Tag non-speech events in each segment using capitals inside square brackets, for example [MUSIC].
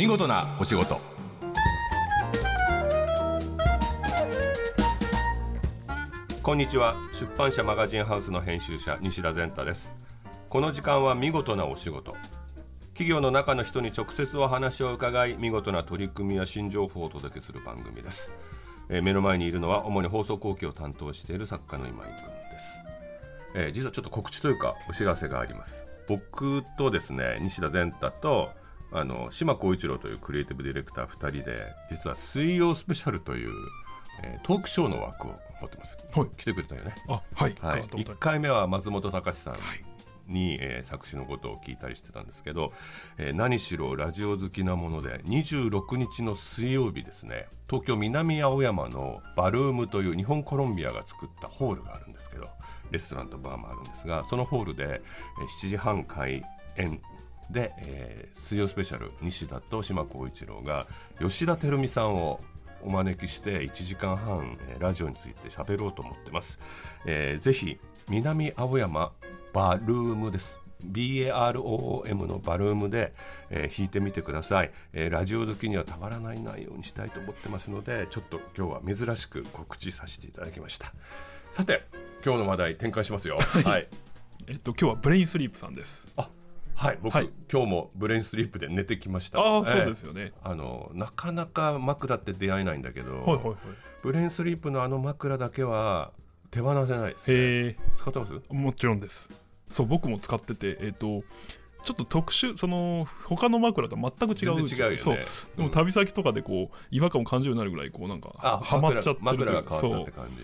見事なお仕事。こんにちは。出版社マガジンハウスの編集者西田善太です。この時間は見事なお仕事。企業の中の人に直接お話を伺い見事な取り組みや新情報をお届けする番組です、えー、目の前にいるのは主に放送後期を担当している作家の今井君です、えー、実はちょっと告知というかお知らせがあります。僕とですね西田善太とあの島光一郎というクリエイティブディレクター2人で実は水曜スペシャルという、えー、トークショーの枠を持ってます、はい、来てくれたよね。あはい、はい、1回目は松本隆さん、に、えー、作詞のことを聞いたりしてたんですけど、えー、何しろラジオ好きなもので26日の水曜日ですね東京南青山のバルームという日本コロンビアが作ったホールがあるんですけどレストランとバーもあるんですがそのホールで、えー、7時半開演で、えー、水曜スペシャル西田と島光一郎が吉田照美さんをお招きして1時間半、えー、ラジオについて喋ろうと思ってます、えー、ぜひ南青山バルームです。BAROOM のバルームで、えー、弾いてみてください、えー、ラジオ好きにはたまらない内容にしたいと思ってますのでちょっと今日は珍しく告知させていただきました。さて今日の話題展開しますよ。はい、えっと今日はブレインスリープさんです。あはい僕、はい、今日もブレインスリープで寝てきました。ああ、そうですよね。あのなかなか枕って出会えないんだけど、はいはいはい、ブレインスリープのあの枕だけは手放せないです、ね、へ使ってます？もちろんです。そう僕も使っててえっ、ー、とちょっと特殊その他の枕とは全く違う。違うよ、ね、そう。でも旅先とかでこう違和感を感じるようになるぐらいこうなんかはまっちゃってる枕が変わったって感じ。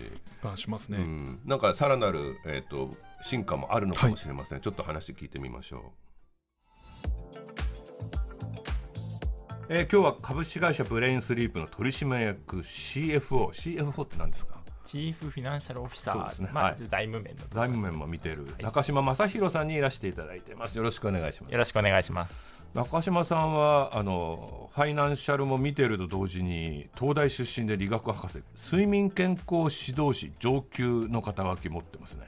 がしますね、うん、なんかさらなる、えーと、進化もあるのかもしれません、はい、ちょっと話聞いてみましょうえー、今日は株式会社ブレインスリープの取締役 CFO CFO って何ですか？ Chief Financial Officer、ね、まあ、はい、財務面の財務面も見てる、中島正裕さんにいらしていただいてます。よろしくお願いします。よろしくお願いします。中島さんはあのファイナンシャルも見てると同時に東大出身で理学博士。睡眠健康指導士上級の肩書き持ってますね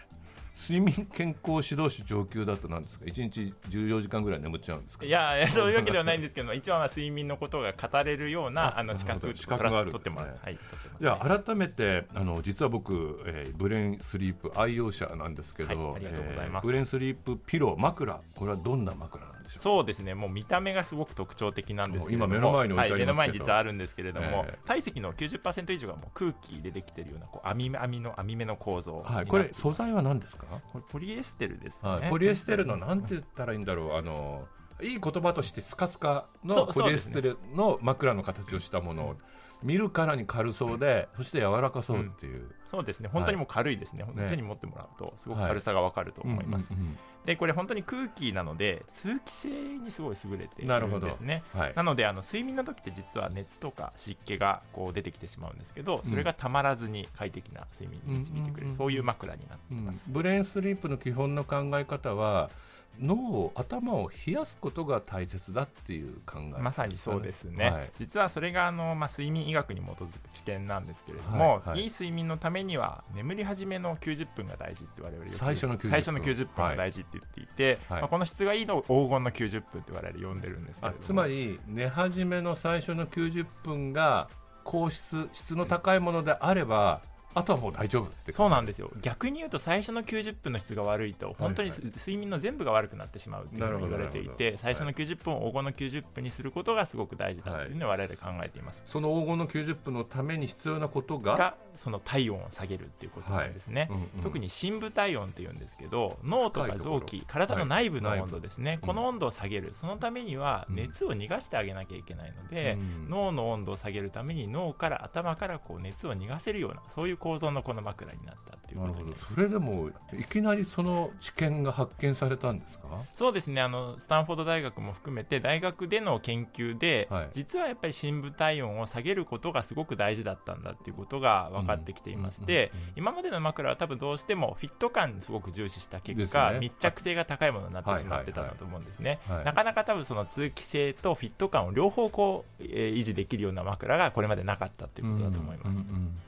睡眠健康指導士上級だとなんですか？1日14時間ぐらい眠っちゃうんですか？いやそういうわけではないんですけど一番は睡眠のことが語れるようなあの資格資格があるんです、ね、はい、じゃあ改めてあの実は僕、えー、ブレインスリープ愛用者なんですけど、はい、ありがとうございます、えー、ブレインスリープピロー枕。これはどんな枕なんでしょう。そうですね。もう見た目がすごく特徴的なんですけど今目の前に置いてありますはい、目の前に実はあるんですけれども、えー、体積の90%以上がもう空気でできているようなこう網網の網目の構造はいこれ素材は何ですか？これポリエステルですね、はい、ポリエステルのなんて言ったらいいんだろう。あのいい言葉としてスカスカのポリエステルの枕の形をしたものを、見るからに軽そうで、そして柔らかそうっていう、うん、そうですね。本当にもう軽いですね、はい、手に持ってもらうとすごく軽さが分かると思います、はいうんうんうん、でこれ本当に空気なので通気性にすごい優れているんですね。な,、はい、なのであの睡眠の時って実は熱とか湿気がこう出てきてしまうんですけどそれがたまらずに快適な睡眠に導いてくれる、そういう枕になっています、ブレインスリープの基本の考え方は脳を頭を冷やすことが大切だっていう考え、ね、まさにそうですね、はい、実はそれがあの、まあ、睡眠医学に基づく知見なんですけれども、はいはい、いい睡眠のためには眠り始めの90分が大事って我々最初の90分。最初の90分が大事って言っていて、はい、まあ、この質がいいのを黄金の90分って我々呼んでるんですけれども。つまり寝始めの最初の90分が高質質の高いものであればあとはもう大丈夫ってそうなんですよ。逆に言うと最初の90分の質が悪いと本当に睡眠の全部が悪くなってしまうっていうのが言われていて最初の90分を黄金の90分にすることがすごく大事だというのを我々考えています、その黄金の90分のために必要なことが？その体温を下げるっていうことなんですね、はいうんうん、特に深部体温っていうんですけど脳とか臓器体の内部の温度ですね、はい、この温度を下げる。そのためには熱を逃がしてあげなきゃいけないので、うん、脳の温度を下げるために脳から頭からこう熱を逃がせるようなそういう構造のこの枕になったっていうことですそれでもいきなりその知見が発見されたんですか？そうですね。あのスタンフォード大学も含めて大学での研究で、はい、実はやっぱり深部体温を下げることがすごく大事だったんだっていうことが分かってきていまして、今までの枕は多分どうしてもフィット感すごく重視した結果、ね、密着性が高いものになってしまってたんだと思うんですね、なかなか多分その通気性とフィット感を両方こう、えー、維持できるような枕がこれまでなかったっていうことだと思います。うんうんうん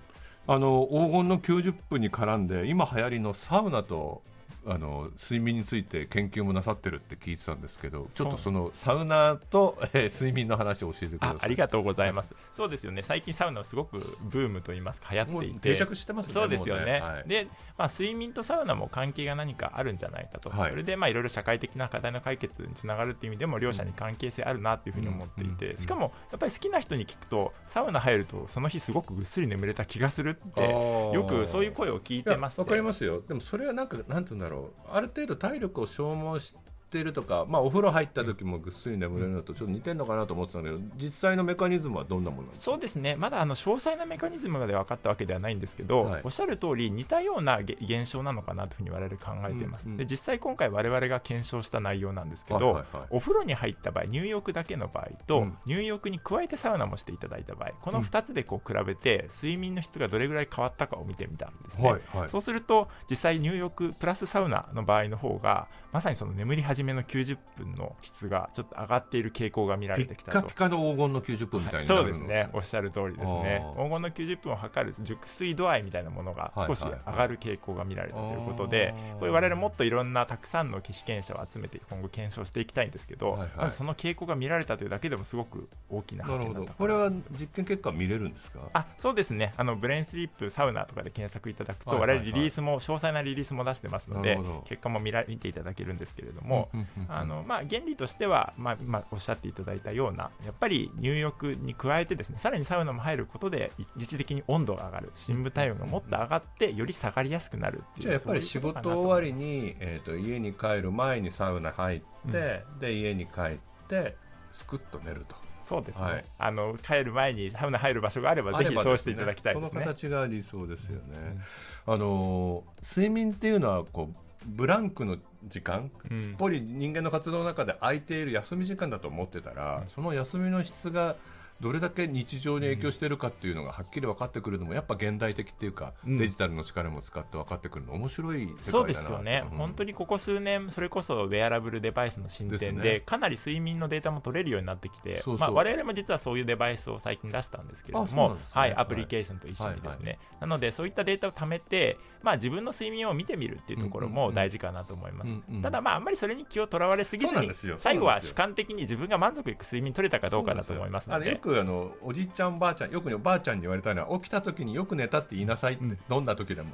あの黄金の90分に絡んで今流行りのサウナとあの睡眠について研究もなさってるって聞いてたんですけどちょっとそのサウナと、えー、睡眠の話を教えてください。ありがとうございます。そうですよね。最近サウナすごくブームと言いますか流行っていて。定着してますねそうですよね、ね。はい、で、まあ、睡眠とサウナも関係が何かあるんじゃないかと、はい、それでまあいろいろ社会的な課題の解決につながるっていう意味でも両者に関係性あるなっていうふうに思っていて、しかもやっぱり好きな人に聞くとサウナ入るとその日すごくぐっすり眠れた気がするってよくそういう声を聞いてまして。わかりますよ。でもそれはなんかなんて言うんだろう。ある程度体力を消耗してってるとか、まあ、お風呂入った時もぐっすり眠れるのとちょっと似てるのかなと思ってたんだけど実際のメカニズムはどんなものそうですね。まだあの詳細なメカニズムまで分かったわけではないんですけど、はい、おっしゃる通り似たような現象なのかなというふうに我々考えています、うんうん、で実際今回我々が検証した内容なんですけど、はいはいはい、お風呂に入った場合入浴だけの場合と、うん、入浴に加えてサウナもしていただいた場合この2つでこう比べて睡眠の質がどれぐらい変わったかを見てみたんですね、はいはい、そうすると実際入浴プラスサウナの場合の方がまさにその眠り始めの90分の質がちょっと上がっている傾向が見られてきたと。ピカピカの黄金の90分みたいな、はい、そうですね、おっしゃる通りですね。黄金の90分を測る熟睡度合いみたいなものが少し上がる傾向が見られたということで、これ我々もっといろんなたくさんの被験者を集めて今後検証していきたいんですけど、はいはい、その傾向が見られたというだけでもすごく大きな発見だったこれは実験結果見れるんですか？あそうですね。あのブレインスリープサウナとかで検索いただくと、我々リリースも詳細なリリースも出してますので結果も見ら見ていただけるんですけれども、あのまあ、原理としては、まあ、今おっしゃっていただいたようなやっぱり入浴に加えてですねさらにサウナも入ることで一時的に温度が上がる深部体温がもっと上がってより下がりやすくなるじゃあやっぱり仕事終わりに、えーと、家に帰る前にサウナ入って、うん、で家に帰ってすくっと寝ると。そうですね、はい、あの帰る前にサウナ入る場所があればぜひそうしていただきたいですね。その形が理想ですよね。うん、あの睡眠っていうのはこうブランクの時間、うん、すっぽり人間の活動の中で空いている休み時間だと思ってたら、うん、その休みの質がどれだけ日常に影響しているかっていうのがはっきり分かってくるのもやっぱ現代的っていうか、うん、デジタルの力も使って分かってくるの面白いそうですよね、うん、本当にここ数年それこそウェアラブルデバイスの進展で、ね、かなり睡眠のデータも取れるようになってきてそうそう、まあ、我々も実はそういうデバイスを最近出したんですけれども、ね、はい、アプリケーションと一緒にですね、はいはい。はい、なのでそういったデータを貯めて、まあ、自分の睡眠を見てみるっていうところも大事かなと思います、うんうん、ただまああんまりそれに気をとらわれすぎずに最後は主観的に自分が満足いく睡眠取れたかどうかだと思いますので。よくあのおじちゃんばあちゃんよくねおばあちゃんに言われたのは起きた時によく寝たって言いなさいって、うん、どんな時でも。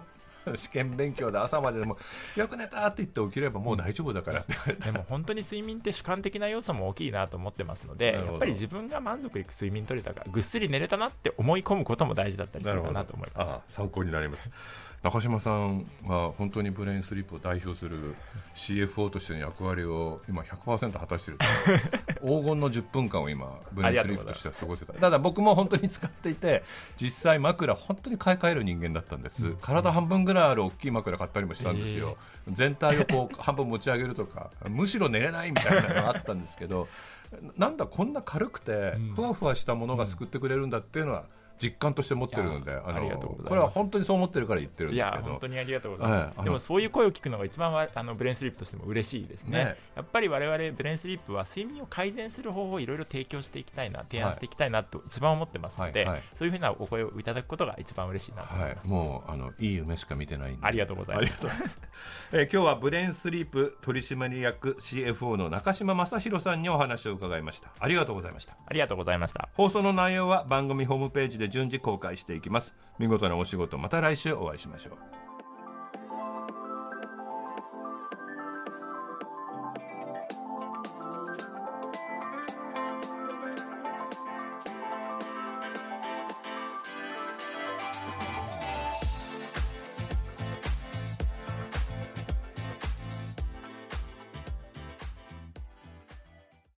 [LAUGHS] 試験勉強で朝まででもよく寝たって言って起きればもう大丈夫だからって言われた。でも本当に睡眠って主観的な要素も大きいなと思ってますのでやっぱり自分が満足いく睡眠取れたかぐっすり寝れたなって思い込むことも大事だったりするかなと思います。参考になります中島さんは本当にブレインスリップを代表する CFO としての役割を今100%果たしている [LAUGHS] 黄金の10分間を今ブレインスリップとしては過ごせた。ただ僕も本当に使っていて実際枕本当に買い替える人間だったんです、うん、体半分ぐらいある大きい枕買ったりもしたんですよ、えー、全体をこう半分持ち上げるとかむしろ寝れないみたいなのがあったんですけどなんだこんな軽くてふわふわしたものが救ってくれるんだっていうのは、実感として持ってるのであのこれは本当にそう思ってるから言ってるんですけど。本当にありがとうございます、はい、でもそういう声を聞くのが一番あのブレインスリープとしても嬉しいですね、ね、やっぱり我々ブレインスリープは睡眠を改善する方法をいろいろ提供していきたいな提案していきたいなと一番思ってますので、はいはい、そういうふうなお声をいただくことが一番嬉しいなと。思い。ます、もうあのいい夢しか見てないんで。ありがとうございます。えー、今日はブレインスリープ取締役 CFO の中島正裕さんにお話を伺いました。ありがとうございました。ありがとうございました。放送の内容は番組ホームページで順次公開していきます。見事なお仕事また来週お会いしましょう。